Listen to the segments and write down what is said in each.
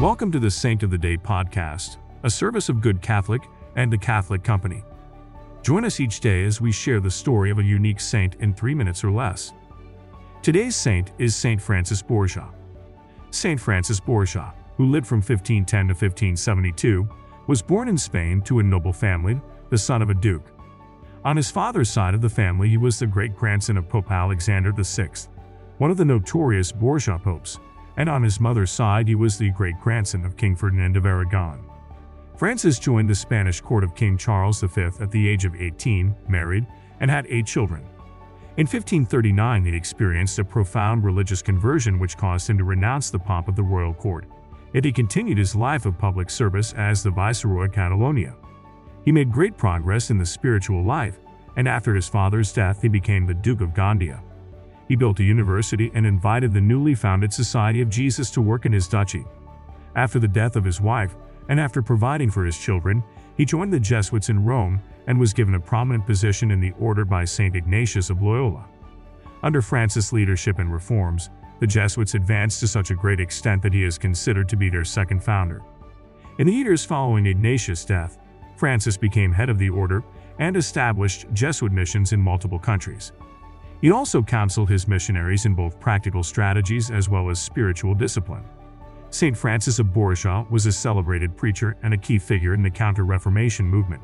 Welcome to the Saint of the Day podcast, a service of Good Catholic and the Catholic Company. Join us each day as we share the story of a unique saint in three minutes or less. Today's saint is Saint Francis Borgia. Saint Francis Borgia, who lived from 1510 to 1572, was born in Spain to a noble family, the son of a duke. On his father's side of the family, he was the great grandson of Pope Alexander VI, one of the notorious Borgia popes and on his mother's side he was the great-grandson of King Ferdinand of Aragon. Francis joined the Spanish court of King Charles V at the age of 18, married, and had eight children. In 1539 he experienced a profound religious conversion which caused him to renounce the pomp of the royal court, yet he continued his life of public service as the Viceroy of Catalonia. He made great progress in the spiritual life, and after his father's death he became the Duke of Gandia. He built a university and invited the newly founded Society of Jesus to work in his duchy. After the death of his wife, and after providing for his children, he joined the Jesuits in Rome and was given a prominent position in the order by St. Ignatius of Loyola. Under Francis' leadership and reforms, the Jesuits advanced to such a great extent that he is considered to be their second founder. In the years following Ignatius' death, Francis became head of the order and established Jesuit missions in multiple countries. He also counseled his missionaries in both practical strategies as well as spiritual discipline. St. Francis of Borgia was a celebrated preacher and a key figure in the Counter-Reformation movement.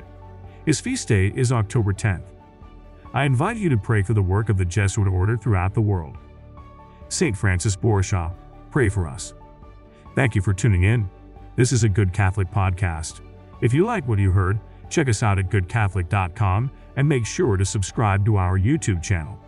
His feast day is October 10th. I invite you to pray for the work of the Jesuit order throughout the world. St. Francis Borgia, pray for us. Thank you for tuning in. This is a Good Catholic podcast. If you like what you heard, check us out at goodcatholic.com and make sure to subscribe to our YouTube channel.